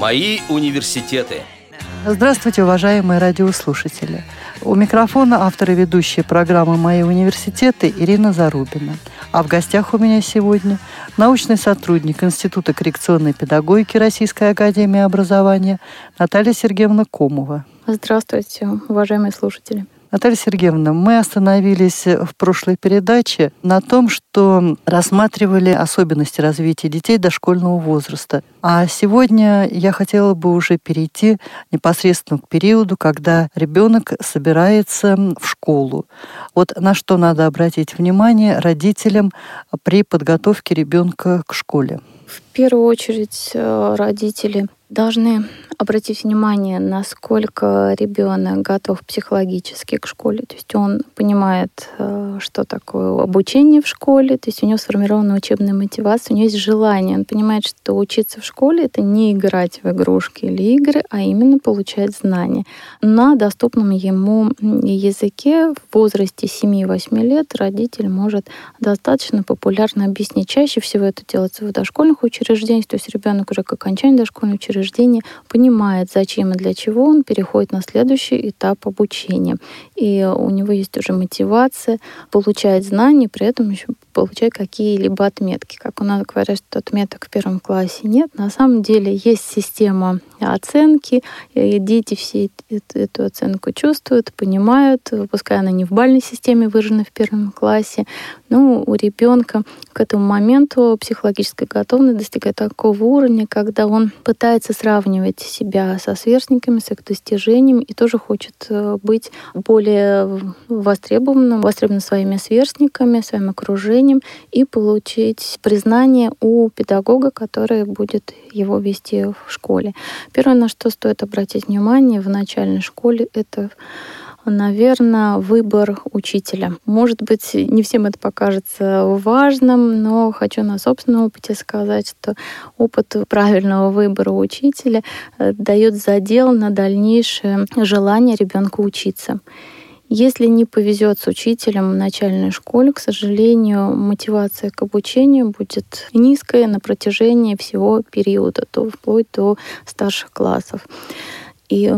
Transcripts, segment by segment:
Мои университеты. Здравствуйте, уважаемые радиослушатели. У микрофона автор и ведущая программы «Мои университеты» Ирина Зарубина. А в гостях у меня сегодня научный сотрудник Института коррекционной педагогики Российской академии образования Наталья Сергеевна Комова. Здравствуйте, уважаемые слушатели. Наталья Сергеевна, мы остановились в прошлой передаче на том, что рассматривали особенности развития детей дошкольного возраста. А сегодня я хотела бы уже перейти непосредственно к периоду, когда ребенок собирается в школу. Вот на что надо обратить внимание родителям при подготовке ребенка к школе. В первую очередь э, родители должны обратить внимание, насколько ребенок готов психологически к школе. То есть он понимает, э, что такое обучение в школе, то есть у него сформирована учебная мотивация, у него есть желание. Он понимает, что учиться в школе — это не играть в игрушки или игры, а именно получать знания. На доступном ему языке в возрасте 7-8 лет родитель может достаточно популярно объяснить. Чаще всего это делается в дошкольных учреждениях, то есть ребенок уже к окончанию дошкольного учреждения понимает, зачем и для чего он переходит на следующий этап обучения. И у него есть уже мотивация получать знания, при этом еще получать какие-либо отметки. Как у нас говорят, что отметок в первом классе нет. На самом деле есть система оценки, и дети все эту оценку чувствуют, понимают, пускай она не в бальной системе выражена в первом классе, но у ребенка к этому моменту психологическая готовность достигает такого уровня, когда он пытается сравнивать себя со сверстниками, с их достижениями и тоже хочет э, быть более востребованным, востребованным своими сверстниками, своим окружением и получить признание у педагога, который будет его вести в школе. Первое, на что стоит обратить внимание в начальной школе, это наверное, выбор учителя. Может быть, не всем это покажется важным, но хочу на собственном опыте сказать, что опыт правильного выбора учителя э, дает задел на дальнейшее желание ребенка учиться. Если не повезет с учителем в начальной школе, к сожалению, мотивация к обучению будет низкая на протяжении всего периода, то вплоть до старших классов. И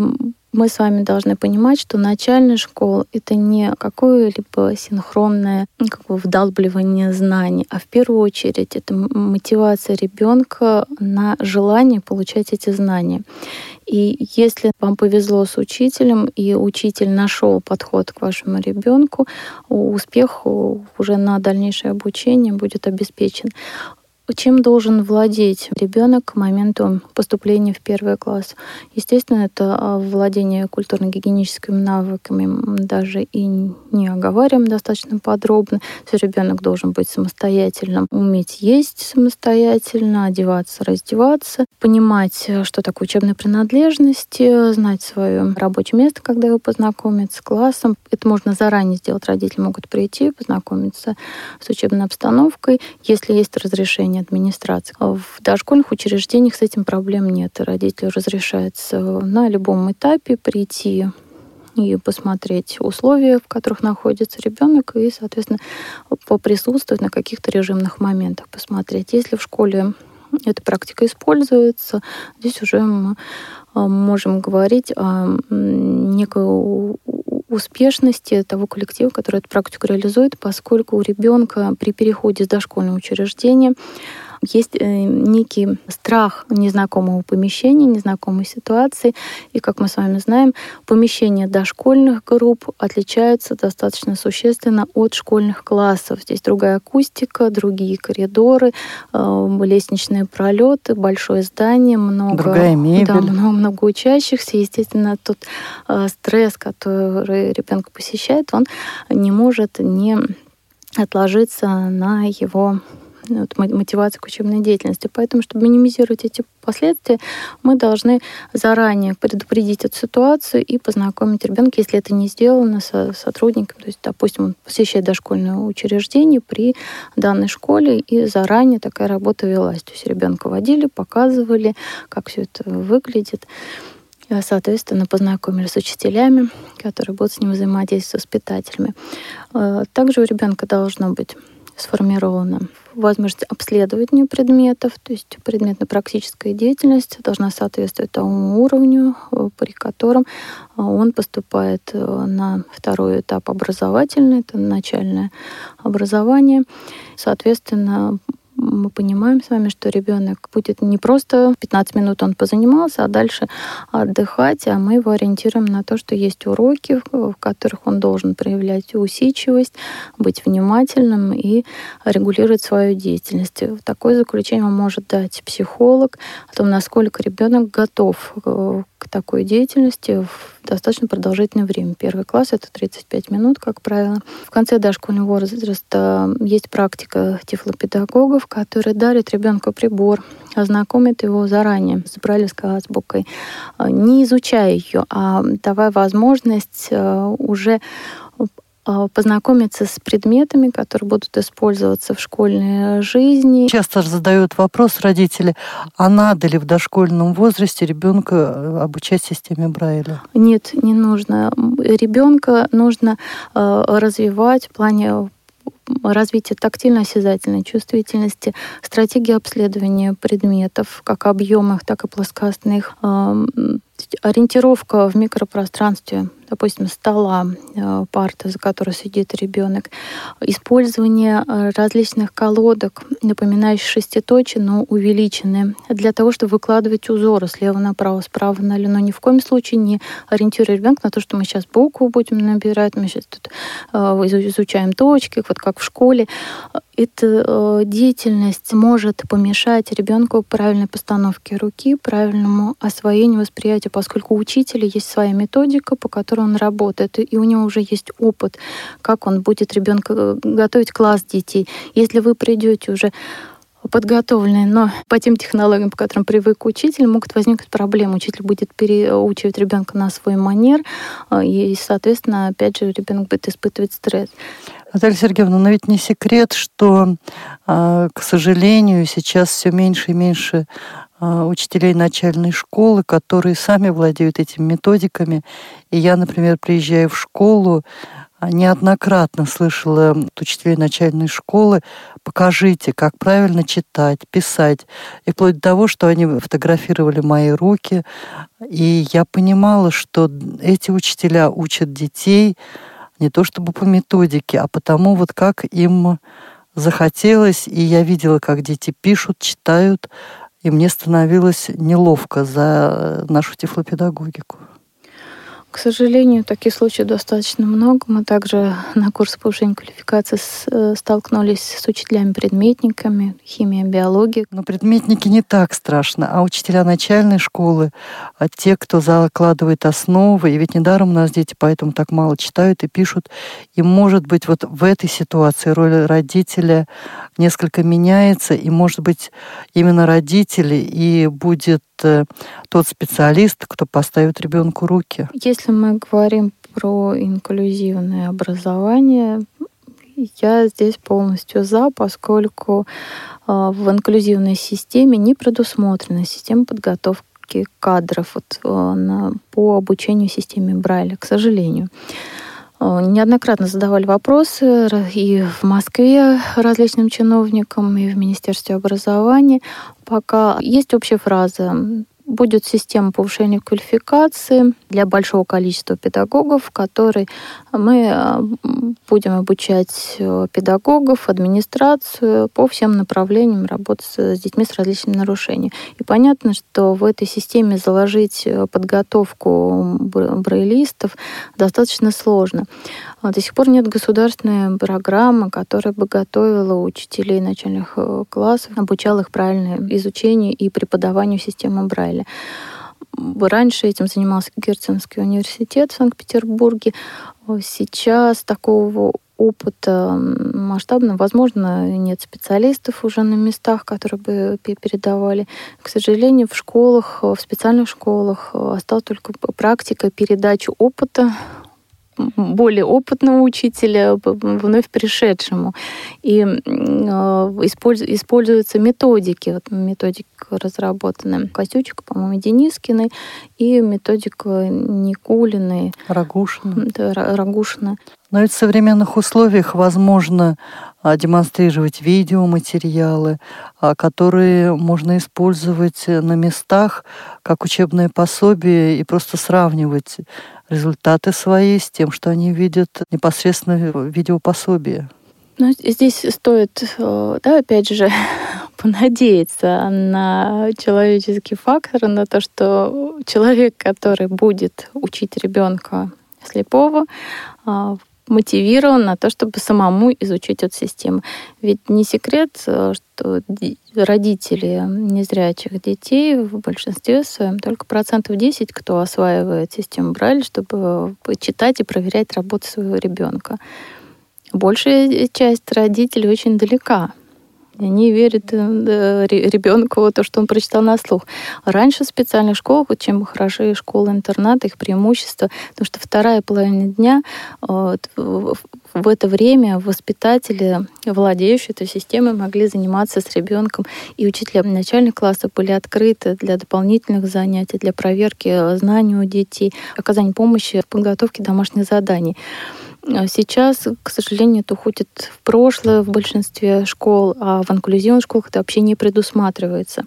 мы с вами должны понимать, что начальная школа — это не какое-либо синхронное ну, как бы вдалбливание знаний, а в первую очередь это мотивация ребенка на желание получать эти знания. И если вам повезло с учителем, и учитель нашел подход к вашему ребенку, успех уже на дальнейшее обучение будет обеспечен. Чем должен владеть ребенок к моменту поступления в первый класс? Естественно, это а, владение культурно-гигиеническими навыками даже и не оговариваем достаточно подробно. Есть ребенок должен быть самостоятельным, уметь есть самостоятельно, одеваться, раздеваться, понимать, что такое учебная принадлежность, знать свое рабочее место, когда его познакомят с классом. Это можно заранее сделать. Родители могут прийти, познакомиться с учебной обстановкой. Если есть разрешение администрации. В дошкольных учреждениях с этим проблем нет. Родителю разрешается на любом этапе прийти и посмотреть условия, в которых находится ребенок, и, соответственно, поприсутствовать на каких-то режимных моментах, посмотреть. Если в школе эта практика используется, здесь уже мы а, можем говорить о некой успешности того коллектива, который эту практику реализует, поскольку у ребенка при переходе с дошкольного учреждения есть э, некий страх незнакомого помещения, незнакомой ситуации. И, как мы с вами знаем, помещения дошкольных групп отличаются достаточно существенно от школьных классов. Здесь другая акустика, другие коридоры, э, лестничные пролеты, большое здание, много, Другая мебель. Да, много, много учащихся. Естественно, тот э, стресс, который ребенка посещает, он не может не отложиться на его вот, мотивации к учебной деятельности. Поэтому, чтобы минимизировать эти последствия, мы должны заранее предупредить эту ситуацию и познакомить ребенка, если это не сделано, со сотрудником. То есть, допустим, он посещает дошкольное учреждение при данной школе, и заранее такая работа велась. То есть ребенка водили, показывали, как все это выглядит соответственно, познакомили с учителями, которые будут с ним взаимодействовать, с воспитателями. Э, также у ребенка должно быть сформирована возможность обследования предметов, то есть предметно-практическая деятельность должна соответствовать тому уровню, э, при котором э, он поступает э, на второй этап образовательный, это начальное образование. Соответственно, мы понимаем с вами, что ребенок будет не просто 15 минут он позанимался, а дальше отдыхать, а мы его ориентируем на то, что есть уроки, в которых он должен проявлять усидчивость, быть внимательным и регулировать свою деятельность. Такое заключение может дать психолог о том, насколько ребенок готов э, к такой деятельности в достаточно продолжительное время. Первый класс — это 35 минут, как правило. В конце дошкольного возраста есть практика тифлопедагогов, которые дарят ребенку прибор, ознакомят его заранее с брайлевской азбукой, не изучая ее, а давая возможность э, уже познакомиться с предметами, которые будут использоваться в школьной жизни. Часто задают вопрос родители, а надо ли в дошкольном возрасте ребенка э, обучать системе Брайля? Нет, не нужно. Ребенка нужно э, развивать в плане развития тактильно-осязательной чувствительности, стратегии обследования предметов, как объемных, так и плоскостных, ориентировка в микропространстве, допустим, стола, э, парты, за которой сидит ребенок, использование э, различных колодок, напоминающих шеститочие, но увеличенные, для того, чтобы выкладывать узоры слева направо, справа налево, но ни в коем случае не ориентируя ребенка на то, что мы сейчас букву будем набирать, мы сейчас тут э, изучаем точки, вот как в школе. Эта деятельность может помешать ребенку правильной постановке руки, правильному освоению восприятия поскольку у учителя есть своя методика, по которой он работает, и у него уже есть опыт, как он будет ребенка э, готовить класс детей. Если вы придете уже подготовленные, но по тем технологиям, по которым привык учитель, могут возникнуть проблемы. Учитель будет переучивать ребенка на свой манер, э, и, соответственно, опять же, ребенок будет испытывать стресс. Наталья Сергеевна, но ведь не секрет, что, э, к сожалению, сейчас все меньше и меньше а, учителей начальной школы, которые сами владеют этими методиками. И я, например, приезжаю в школу, а, неоднократно слышала от учителей начальной школы, покажите, как правильно читать, писать. И вплоть до того, что они фотографировали мои руки. И я понимала, что эти учителя учат детей не то чтобы по методике, а потому вот как им захотелось. И я видела, как дети пишут, читают, и мне становилось неловко за нашу тифлопедагогику. К сожалению, таких случаев достаточно много. Мы также на курсе повышения квалификации э, столкнулись с учителями-предметниками, химия, биология. Но предметники не так страшно, а учителя начальной школы, а те, кто закладывает основы, и ведь недаром у нас дети поэтому так мало читают и пишут, и может быть вот в этой ситуации роль родителя несколько меняется, и может быть именно родители и будет э, тот специалист, кто поставит ребенку руки. Если мы говорим про инклюзивное образование, я здесь полностью за, поскольку а, в инклюзивной системе не предусмотрена система подготовки кадров вот, а, на, по обучению системе Брайля, к сожалению. А, неоднократно задавали вопросы и в Москве различным чиновникам, и в Министерстве образования. Пока есть общая фраза будет система повышения квалификации для большого количества педагогов, в мы э, будем обучать э, педагогов, администрацию по всем направлениям работы с детьми с различными нарушениями. И понятно, что в этой системе заложить э, подготовку брайлистов достаточно сложно. А до сих пор нет государственной программы, которая бы готовила учителей начальных классов, обучала их правильному изучению и преподаванию системы Брайля. Раньше этим занимался Герценский университет в Санкт-Петербурге. Сейчас такого опыта масштабного, возможно, нет специалистов уже на местах, которые бы передавали. К сожалению, в школах, в специальных школах осталась только практика передачи опыта более опытного учителя вновь пришедшему. И э, используются методики. Вот методика разработана Костючек, по-моему, Денискиной, и методика Никулиной. Рагушина. Да, Рагушина. Но ведь в современных условиях возможно а, демонстрировать видеоматериалы, а, которые можно использовать на местах как учебное пособие и просто сравнивать результаты свои с тем, что они видят непосредственно в видеопособии. Ну, здесь стоит, э, да, опять же, понадеяться на человеческий фактор, на то, что человек, который будет учить ребенка слепого, а, мотивирован на то, чтобы самому изучить эту систему. Ведь не секрет, э, что родители незрячих детей в большинстве своем только процентов 10, кто осваивает систему Брайля, чтобы читать и проверять работу своего ребенка. Большая часть родителей очень далека они верят э, ребенку то, что он прочитал на слух. Раньше в специальных школах, чем хороши школы-интернаты, их преимущество, потому что вторая половина дня вот, в это время воспитатели, владеющие этой системой, могли заниматься с ребенком. И учителя начальных классов были открыты для дополнительных занятий, для проверки знаний у детей, оказания помощи в подготовке домашних заданий. А сейчас, к сожалению, это уходит в прошлое в большинстве школ, а в инклюзивных школах это вообще не предусматривается.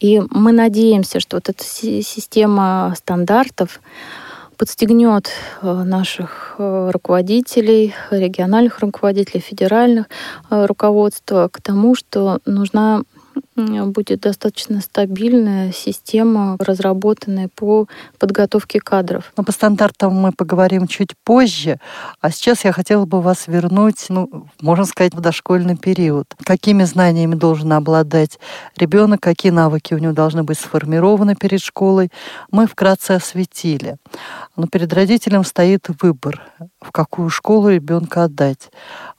И мы надеемся, что вот эта система стандартов подстегнет э, наших э, руководителей, региональных руководителей, федеральных э, руководства к тому, что нужна будет достаточно стабильная система, разработанная по подготовке кадров. Но по стандартам мы поговорим чуть позже. А сейчас я хотела бы вас вернуть, ну, можно сказать, в дошкольный период. Какими знаниями должен обладать ребенок, какие навыки у него должны быть сформированы перед школой, мы вкратце осветили. Но перед родителем стоит выбор, в какую школу ребенка отдать,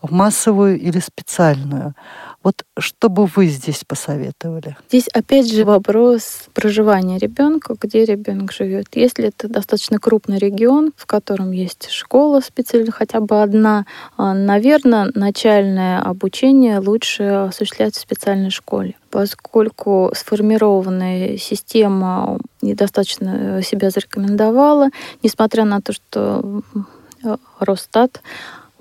в массовую или специальную. Вот что бы вы здесь посоветовали? Здесь опять же вопрос проживания ребенка, где ребенок живет. Если это достаточно крупный регион, в котором есть школа специально, хотя бы одна, а, наверное, начальное обучение лучше осуществлять в специальной школе поскольку сформированная система недостаточно себя зарекомендовала, несмотря на то, что Росстат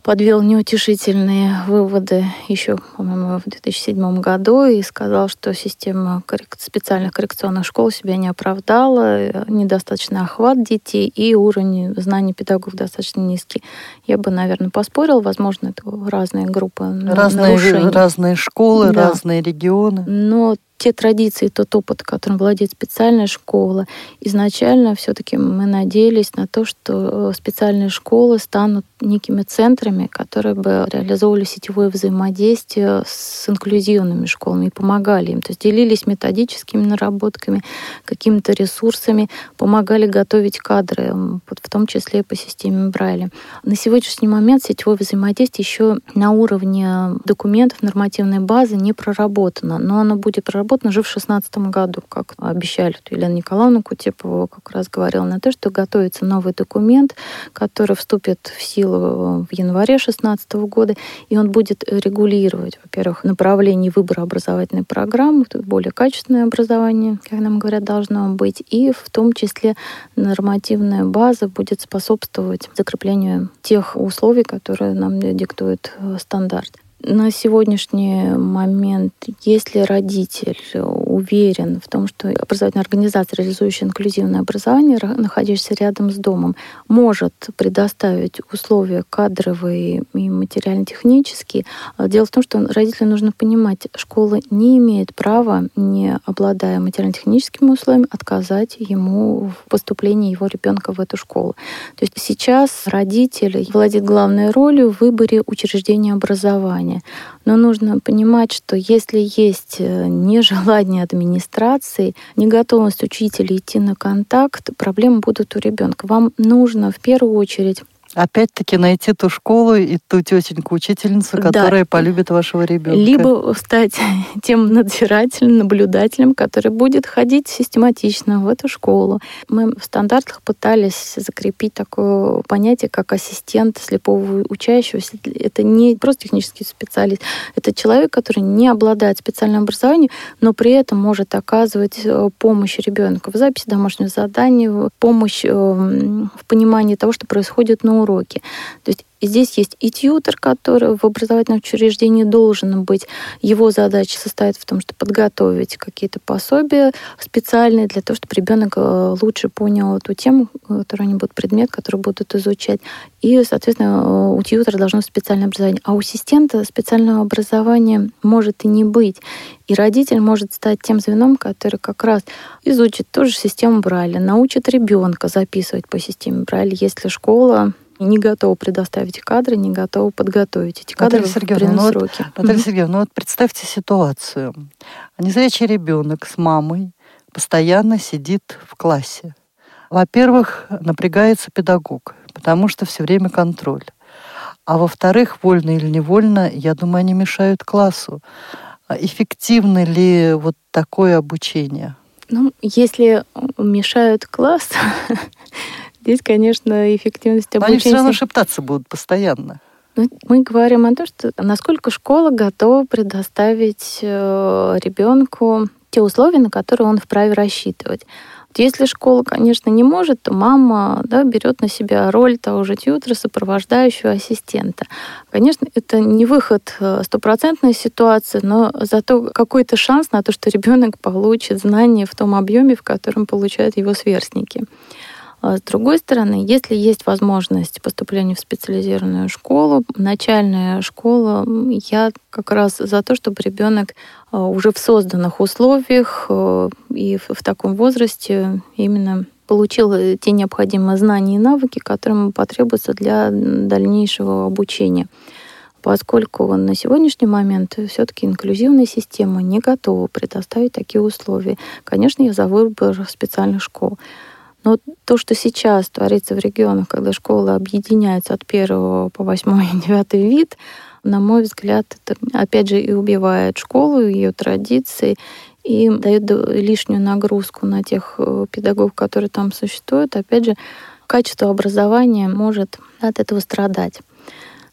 подвел неутешительные выводы еще, по-моему, в 2007 году и сказал, что система специальных коррекционных школ себя не оправдала, недостаточный охват детей и уровень знаний педагогов достаточно низкий. Я бы, наверное, поспорил, возможно, это разные группы разные, нарушений. Разные школы, да. разные регионы. Но те традиции, тот опыт, которым владеет специальная школа. Изначально все-таки мы надеялись на то, что э, специальные школы станут некими центрами, которые бы реализовывали сетевое взаимодействие с инклюзивными школами и помогали им. То есть делились методическими наработками, какими-то ресурсами, помогали готовить кадры, в том числе и по системе Брайля. На сегодняшний момент сетевое взаимодействие еще на уровне документов, нормативной базы не проработано, но оно будет проработано разработан уже в 2016 году, как обещали Елена Николаевна Кутепова, как раз говорила на то, что готовится новый документ, который вступит в силу в январе 2016 года, и он будет регулировать, во-первых, направление выбора образовательной программы, более качественное образование, как нам говорят, должно быть, и в том числе нормативная база будет способствовать закреплению тех условий, которые нам диктует э, стандарт. На сегодняшний момент, если родитель уверен в том, что образовательная организация, реализующая инклюзивное образование, находящаяся рядом с домом, может предоставить условия кадровые и материально-технические, а дело в том, что родителям нужно понимать, школа не имеет права, не обладая материально-техническими условиями, отказать ему в поступлении его ребенка в эту школу. То есть сейчас родитель владеет главной ролью в выборе учреждения образования образования. Но нужно понимать, что если есть э, нежелание администрации, неготовность учителя идти на контакт, проблемы будут у ребенка. Вам нужно в первую очередь опять-таки найти ту школу и ту тетеньку-учительницу, которая да. полюбит вашего ребенка. Либо стать тем надзирателем, наблюдателем, который будет ходить систематично в эту школу. Мы в стандартах пытались закрепить такое понятие, как ассистент слепого учащегося. Это не просто технический специалист, это человек, который не обладает специальным образованием, но при этом может оказывать э, помощь ребенку в записи домашнего задания, помощь эм, в понимании того, что происходит на уроке. То есть здесь есть и тьютер, который в образовательном учреждении должен быть. Его задача состоит в том, чтобы подготовить какие-то пособия специальные для того, чтобы ребенок э, лучше понял эту тему, которую они будут предмет, который будут изучать. И, соответственно, у тьютера должно быть специальное образование. А у ассистента специального образования может и не быть. И родитель может стать тем звеном, который как раз изучит тоже систему Брайля, научит ребенка записывать по системе Брайля, если школа не готова предоставить кадры, не готова подготовить эти кадры Наталья Сергеевна, ну вот, Наталья Сергеевна, ну вот представьте ситуацию. Незрячий ребенок с мамой постоянно сидит в классе. Во-первых, напрягается педагог, потому что все время контроль. А во-вторых, вольно или невольно, я думаю, они мешают классу. А эффективно ли вот такое обучение? Ну, если мешают класс, здесь, конечно, эффективность обучения... Но они все равно шептаться будут постоянно. Ну, мы говорим о том, что насколько школа готова предоставить э, ребенку те условия, на которые он вправе рассчитывать. Если школа, конечно, не может, то мама да, берет на себя роль того же тьютера, сопровождающего ассистента. Конечно, это не выход э, стопроцентной ситуации, но зато какой-то шанс на то, что ребенок получит знания в том объеме, в котором получают его сверстники. А с другой стороны, если есть возможность поступления в специализированную школу, начальная школа, я как раз за то, чтобы ребенок а, уже в созданных условиях а, и в таком возрасте именно получил те необходимые знания и навыки, которые ему потребуются для дальнейшего обучения. Поскольку на сегодняшний момент все-таки инклюзивная система не готова предоставить такие условия. Конечно, я за выбор специальных школ. Но то, что сейчас творится в регионах, когда школы объединяются от первого по восьмой и девятый вид, на мой взгляд, это опять же и убивает школу, ее традиции, и дает лишнюю нагрузку на тех э, педагогов, которые там существуют. Опять же, качество образования может от этого страдать.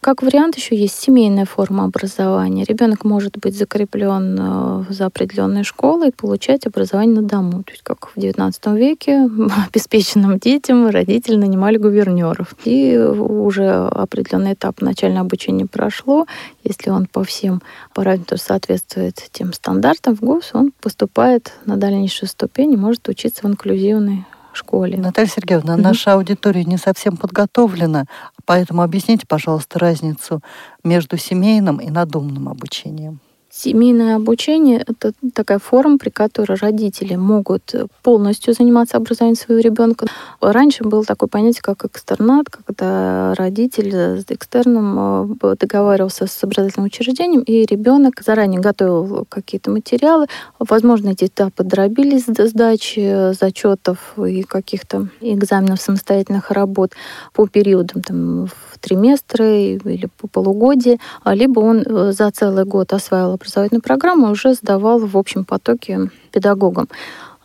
Как вариант еще есть семейная форма образования. Ребенок может быть закреплен э, за определенной школой и получать образование на дому. То есть как в XIX веке обеспеченным детям родители нанимали гувернеров. И уже определенный этап начального обучения прошло. Если он по всем параметрам соответствует тем стандартам в ГУС, он поступает на дальнейшую ступень и может учиться в инклюзивной школе. Наталья Сергеевна, угу. наша аудитория не совсем подготовлена, поэтому объясните, пожалуйста, разницу между семейным и надомным обучением. Семейное обучение — это такая форма, при которой родители могут полностью заниматься образованием своего ребенка. Раньше было такое понятие, как экстернат, когда родитель с экстерном э, договаривался с образовательным учреждением, и ребенок заранее готовил какие-то материалы. Возможно, эти этапы дробились до сдачи зачетов и каких-то экзаменов самостоятельных работ по периодам там, в триместры или по полугодию, либо он э, за целый год осваивал образовательную программу уже сдавал в общем потоке педагогам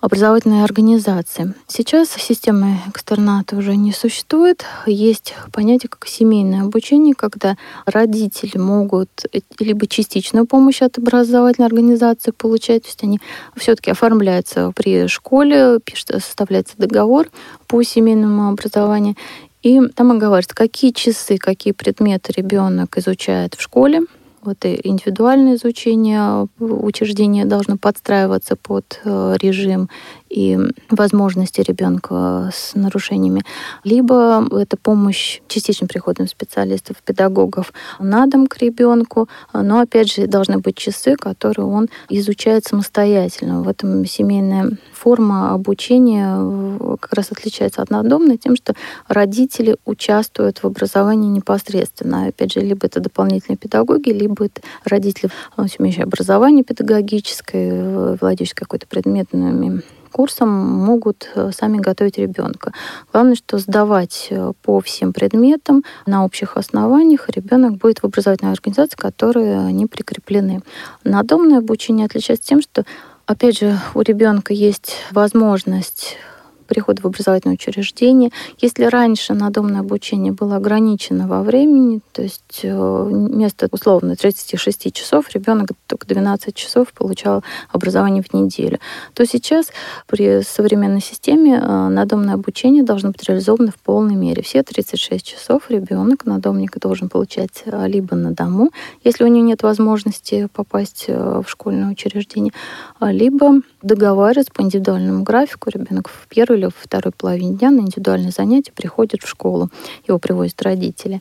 образовательной организации. Сейчас системы экстерната уже не существует. Есть понятие как семейное обучение, когда родители могут либо частичную помощь от образовательной организации получать, то есть они все-таки оформляются при школе, пишет, составляется договор по семейному образованию, и там оговаривается, какие часы, какие предметы ребенок изучает в школе, вот и индивидуальное изучение учреждения должно подстраиваться под э, режим и возможности ребенка с нарушениями, либо это помощь частично приходом специалистов, педагогов на дом к ребенку, но опять же должны быть часы, которые он изучает самостоятельно. В этом семейная форма обучения как раз отличается от надомной тем, что родители участвуют в образовании непосредственно. Опять же, либо это дополнительные педагоги, либо это родители, имеющие образование педагогическое, владеющие какой-то предметными курсам могут э, сами готовить ребенка. Главное, что сдавать э, по всем предметам на общих основаниях ребенок будет в образовательной организации, которые они прикреплены. Надомное обучение отличается тем, что, опять же, у ребенка есть возможность прихода в образовательное учреждение. Если раньше надомное обучение было ограничено во времени, то есть э, вместо условно 36 часов ребенок только 12 часов получал образование в неделю, то сейчас при современной системе э, надомное обучение должно быть реализовано в полной мере. Все 36 часов ребенок, надомник должен получать э, либо на дому, если у него нет возможности попасть в школьное учреждение, либо договариваться по индивидуальному графику. Ребенок в первой или во второй половине дня на индивидуальное занятие приходит в школу. Его привозят родители.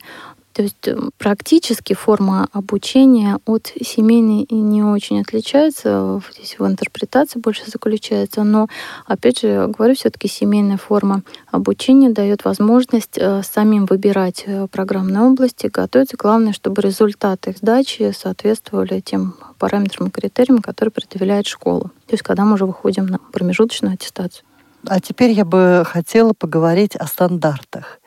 То есть э, практически форма обучения от семейной не очень отличается. Здесь в интерпретации больше заключается. Но, опять же, говорю, все-таки семейная форма обучения дает возможность э, самим выбирать э, программные области, готовиться. Главное, чтобы результаты их сдачи соответствовали тем параметрам и критериям, которые предъявляет школа. То есть когда мы уже выходим на промежуточную аттестацию. А теперь я бы хотела поговорить о стандартах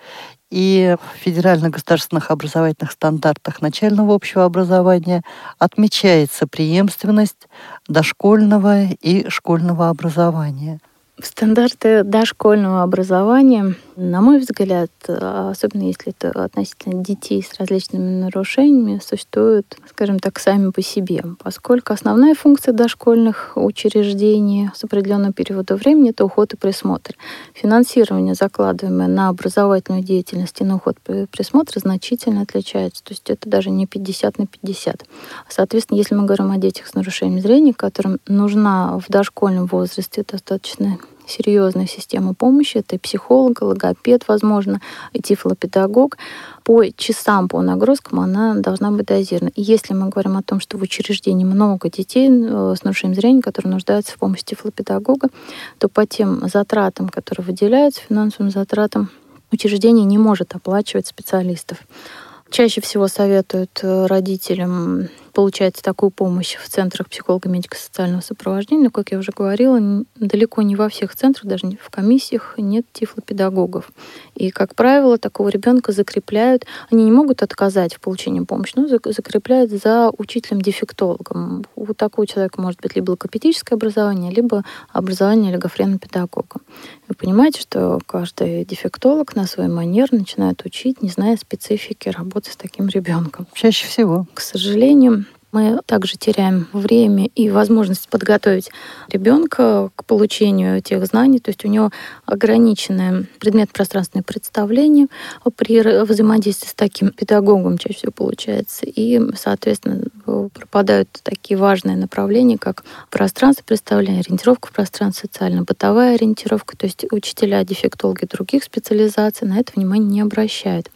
и в федеральных государственных образовательных стандартах начального общего образования отмечается преемственность дошкольного и школьного образования – Стандарты дошкольного образования, на мой взгляд, особенно если это относительно детей с различными нарушениями, существуют, скажем так, сами по себе, поскольку основная функция дошкольных учреждений с определенного периода времени — это уход и присмотр. Финансирование, закладываемое на образовательную деятельность и на уход и присмотр, значительно отличается. То есть это даже не 50 на 50. Соответственно, если мы говорим о детях с нарушением зрения, которым нужна в дошкольном возрасте достаточно серьезная система помощи. Это психолог, логопед, возможно, тифлопедагог. По часам, по нагрузкам она должна быть дозирована. И если мы говорим о том, что в учреждении много детей э, с нарушением зрения, которые нуждаются в помощи тифлопедагога, то по тем затратам, которые выделяются, финансовым затратам, учреждение не может оплачивать специалистов. Чаще всего советуют э, родителям получать такую помощь в центрах психолого-медико-социального сопровождения. Но, как я уже говорила, далеко не во всех центрах, даже в комиссиях нет тифлопедагогов. И, как правило, такого ребенка закрепляют, они не могут отказать в получении помощи, но закрепляют за учителем-дефектологом. У такого человека может быть либо логопедическое образование, либо образование логофрена-педагога. Вы понимаете, что каждый дефектолог на свой манер начинает учить, не зная специфики работы с таким ребенком. Чаще всего. К сожалению, мы также теряем время и возможность подготовить ребенка к получению тех знаний. То есть у него ограниченное предмет пространственное представление при взаимодействии с таким педагогом чаще всего получается. И, соответственно, пропадают такие важные направления, как пространство представления, ориентировка в пространстве, социально-бытовая ориентировка. То есть учителя, дефектологи других специализаций на это внимание не обращают.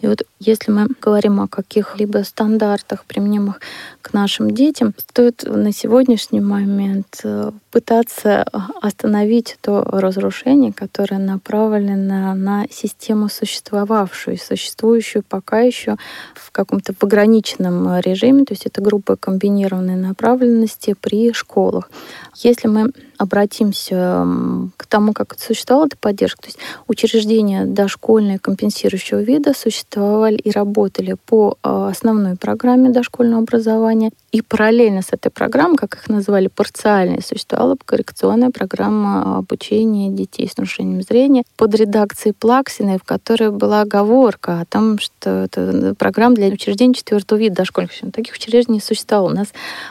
И вот если мы говорим о каких-либо стандартах, применимых к нашим детям, стоит на сегодняшний момент э, пытаться остановить то разрушение, которое направлено на систему существовавшую, существующую пока еще в каком-то пограничном режиме, то есть это группа комбинированной направленности при школах. Если мы обратимся к тому, как существовала эта поддержка, то есть учреждения дошкольные компенсирующего вида существовали и работали по а, основной программе дошкольного образования, и параллельно с этой программой, как их называли, парциальной, существовала коррекционная программа обучения детей с нарушением зрения под редакцией Плаксиной, в которой была оговорка о том, что это программа для учреждений четвертого вида дошкольных. Таких учреждений не существовало. У нас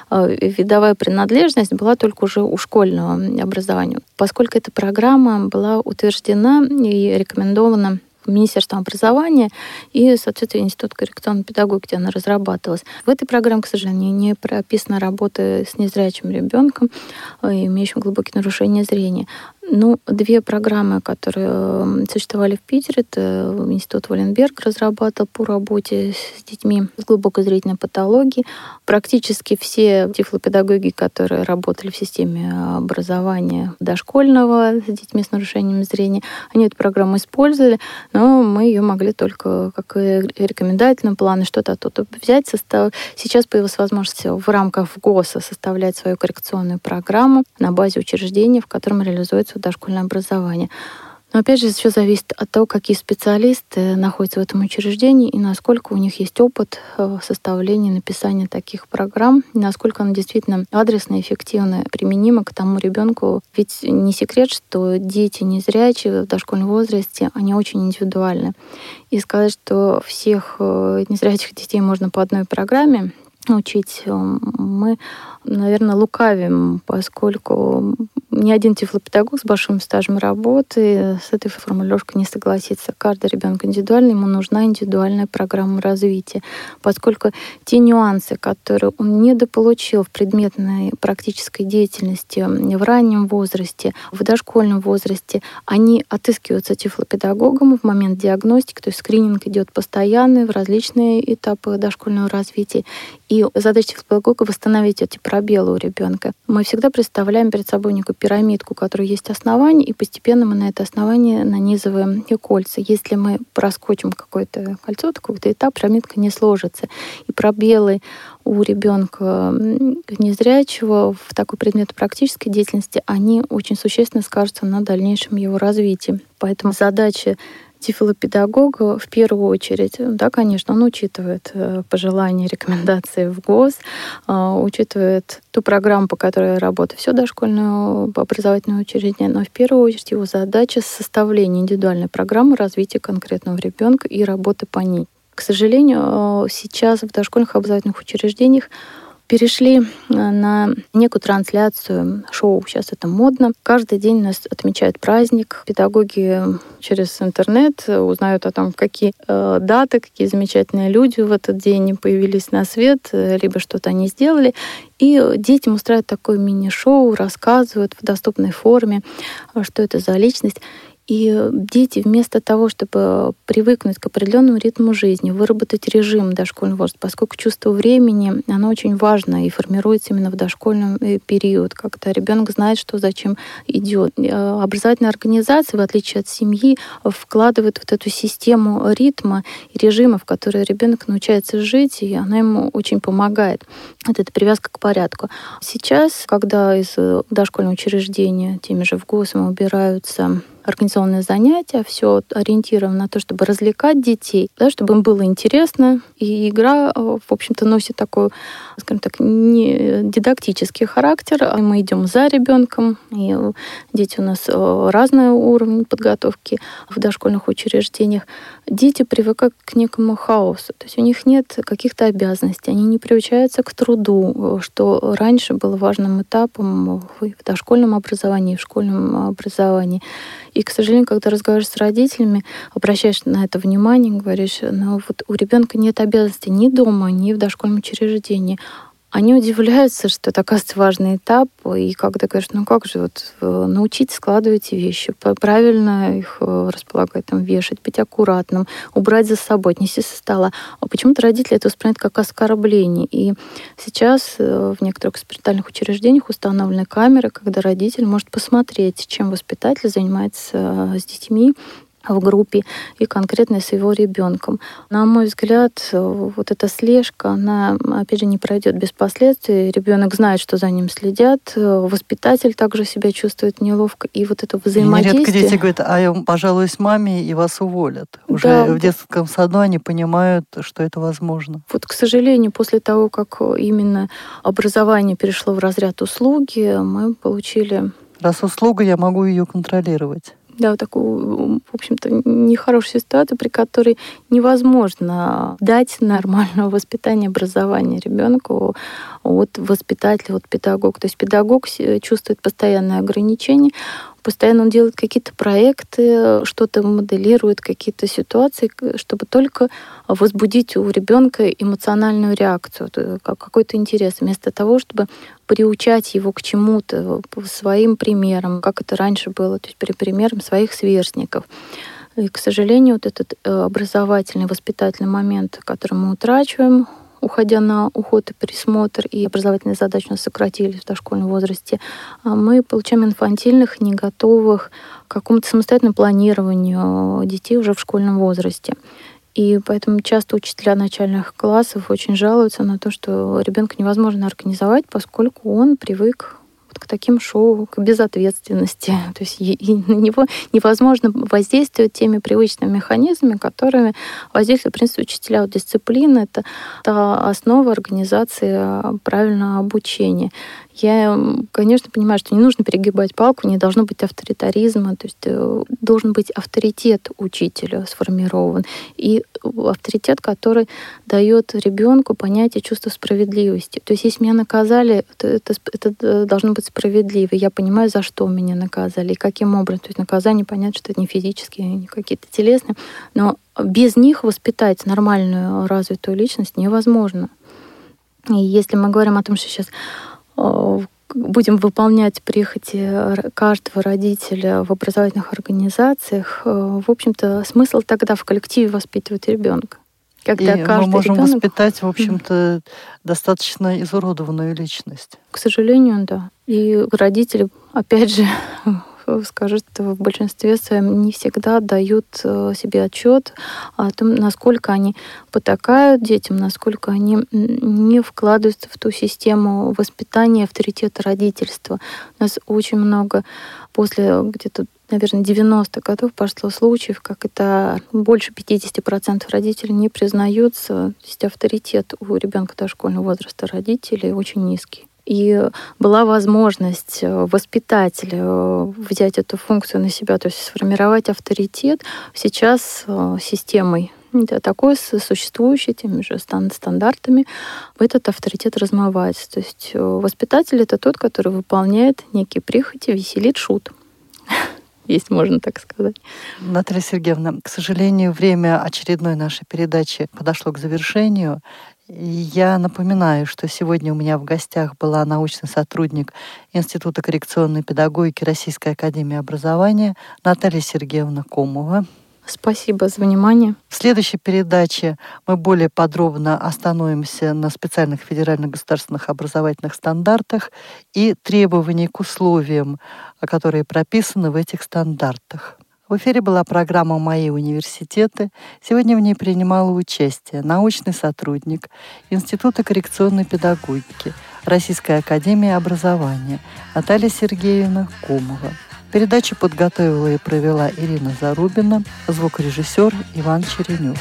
а, видовая принадлежность была только уже у школьного образования. Поскольку эта программа была утверждена и рекомендована Министерством образования и, соответственно, Институт коррекционной педагогики, она разрабатывалась. В этой программе, к сожалению, не прописана работа с незрячим ребенком, э, имеющим глубокие нарушения зрения. Ну, две программы, которые эм, существовали в Питере, это Институт Валенберг разрабатывал по работе с детьми с глубокой зрительной патологией. Практически все тифлопедагоги, которые работали в системе образования дошкольного с детьми с нарушением зрения, они эту программу использовали, но мы ее могли только как и что-то оттуда взять. Состав... Сейчас появилась возможность в рамках ГОСа составлять свою коррекционную программу на базе учреждения, в котором реализуется дошкольное образование. Но опять же, все зависит от того, какие специалисты находятся в этом учреждении и насколько у них есть опыт э, составления, написания таких программ, и насколько она действительно адресно, эффективно применима к тому ребенку. Ведь не секрет, что дети незрячие в дошкольном возрасте, они очень индивидуальны. И сказать, что всех э, незрячих детей можно по одной программе учить, э, мы, наверное, лукавим, поскольку ни один тифлопедагог с большим стажем работы с этой формулировкой не согласится. Каждый ребенок индивидуальный, ему нужна индивидуальная программа развития, поскольку те нюансы, которые он недополучил в предметной практической деятельности в раннем возрасте, в дошкольном возрасте, они отыскиваются тифлопедагогом в момент диагностики, то есть скрининг идет постоянный в различные этапы дошкольного развития. И задача тифлопедагога восстановить эти пробелы у ребенка. Мы всегда представляем перед собой некую пирамидку, у которой есть основание, и постепенно мы на это основание нанизываем и кольца. Если мы проскочим какое-то кольцо, то какой-то этап, пирамидка не сложится. И пробелы у ребенка незрячего в такой предмет практической деятельности, они очень существенно скажутся на дальнейшем его развитии. Поэтому задача тифлопедагога в первую очередь, да, конечно, он учитывает э, пожелания, рекомендации в ГОС, а, учитывает ту программу, по которой работает все дошкольное образовательное учреждение, но в первую очередь его задача составление индивидуальной программы развития конкретного ребенка и работы по ней. К сожалению, сейчас в дошкольных образовательных учреждениях перешли э, на некую трансляцию шоу. Сейчас это модно. Каждый день нас отмечают праздник. Педагоги через интернет узнают о том, какие э, даты, какие замечательные люди в этот день появились на свет, э, либо что-то они сделали. И детям устраивают такое мини-шоу, рассказывают в доступной форме, что это за личность. И дети вместо того, чтобы привыкнуть к определенному ритму жизни, выработать режим дошкольного возраста, поскольку чувство времени, оно очень важно и формируется именно в дошкольном э, период, когда ребенок знает, что зачем идет. Э, образовательная организация, в отличие от семьи, вкладывает вот эту систему ритма и режима, в которой ребенок научается жить, и она ему очень помогает. Вот это привязка к порядку. Сейчас, когда из э, дошкольного учреждения теми же в ГОСом убираются организованные занятия, все ориентировано на то, чтобы развлекать детей, да, чтобы им было интересно. И игра, э, в общем-то, носит такой, скажем так, не дидактический характер. Мы идем за ребенком, и дети у нас э, разные уровни подготовки в дошкольных учреждениях. Дети привыкают к некому хаосу, то есть у них нет каких-то обязанностей, они не приучаются к труду, что раньше было важным этапом в дошкольном образовании, в школьном образовании. И, к сожалению, когда разговариваешь с родителями, обращаешь на это внимание, говоришь, ну вот у ребенка нет обязанностей ни дома, ни в дошкольном учреждении. Они удивляются, что это, оказывается, важный этап. И когда говоришь, ну как же, вот э, научить складывать вещи, правильно их э, располагать, там, вешать, быть аккуратным, убрать за собой, отнести со стола. А почему-то родители это воспринимают как оскорбление. И сейчас э, в некоторых госпитальных учреждениях установлены камеры, когда родитель может посмотреть, чем воспитатель занимается с детьми, в группе и конкретно с его ребенком. На мой взгляд, вот эта слежка, она, опять же, не пройдет без последствий. Ребенок знает, что за ним следят, воспитатель также себя чувствует неловко, и вот это взаимодействие... Нередко дети говорят, а я пожалуюсь маме, и вас уволят. Уже да, в детском саду они понимают, что это возможно. Вот, к сожалению, после того, как именно образование перешло в разряд услуги, мы получили... Раз услуга, я могу ее контролировать да, такую, в общем-то, нехорошую ситуацию, при которой невозможно дать нормального воспитания, образования ребенку от воспитателя, от педагога. То есть педагог чувствует постоянное ограничение, постоянно он делает какие-то проекты, что-то моделирует, какие-то ситуации, чтобы только возбудить у ребенка эмоциональную реакцию, какой-то интерес, вместо того, чтобы приучать его к чему-то своим примером, как это раньше было, то есть при примером своих сверстников. И, к сожалению, вот этот э, образовательный, воспитательный момент, который мы утрачиваем, уходя на уход и присмотр, и образовательные задачи у нас сократились в дошкольном возрасте, а мы получаем инфантильных, не готовых к какому-то самостоятельному планированию детей уже в школьном возрасте. И поэтому часто учителя начальных классов очень жалуются на то, что ребенка невозможно организовать, поскольку он привык вот к таким шоу, к безответственности. То есть и, на него невозможно воздействовать теми привычными механизмами, которыми воздействуют, в принципе, учителя. Вот дисциплина — это, это основа организации правильного обучения. Я, конечно, понимаю, что не нужно перегибать палку, не должно быть авторитаризма, то есть э, должен быть авторитет учителя сформирован. И авторитет, который дает ребенку понятие чувства справедливости. То есть если меня наказали, это, это, это должно быть справедливо. Я понимаю, за что меня наказали и каким образом. То есть наказание, понятно, что это не физические, не какие-то телесные, но без них воспитать нормальную развитую личность невозможно. И если мы говорим о том, что сейчас Э, будем выполнять прихоти каждого родителя в образовательных организациях, э, в общем-то, смысл тогда в коллективе воспитывать ребенка. Когда и мы можем ребенок... воспитать, в общем-то, достаточно изуродованную личность. К сожалению, да. И родители, опять же, скажу, что в большинстве своем не всегда дают э, себе отчет о том, насколько они потакают детям, насколько они не вкладываются в ту систему воспитания авторитета родительства. У нас очень много после где-то наверное, 90-х годов пошло случаев, как это больше 50% родителей не признаются, то есть авторитет у ребенка дошкольного возраста родителей очень низкий. И была возможность э, воспитателя э, взять эту функцию на себя, то есть сформировать авторитет сейчас э, системой такой существующий теми же стандартами, этот авторитет размывается. То есть воспитатель — это тот, который выполняет некие прихоти, веселит шут если можно так сказать. Наталья Сергеевна, к сожалению, время очередной нашей передачи подошло к завершению. Я напоминаю, что сегодня у меня в гостях была научный сотрудник Института коррекционной педагогики Российской академии образования Наталья Сергеевна Комова. Спасибо за внимание. В следующей передаче мы более подробно остановимся на специальных федеральных государственных образовательных стандартах и требований к условиям, которые прописаны в этих стандартах. В эфире была программа «Мои университеты». Сегодня в ней принимала участие научный сотрудник Института коррекционной педагогики Российской академии образования Наталья Сергеевна Комова. Передачу подготовила и провела Ирина Зарубина, звукорежиссер Иван Черенев.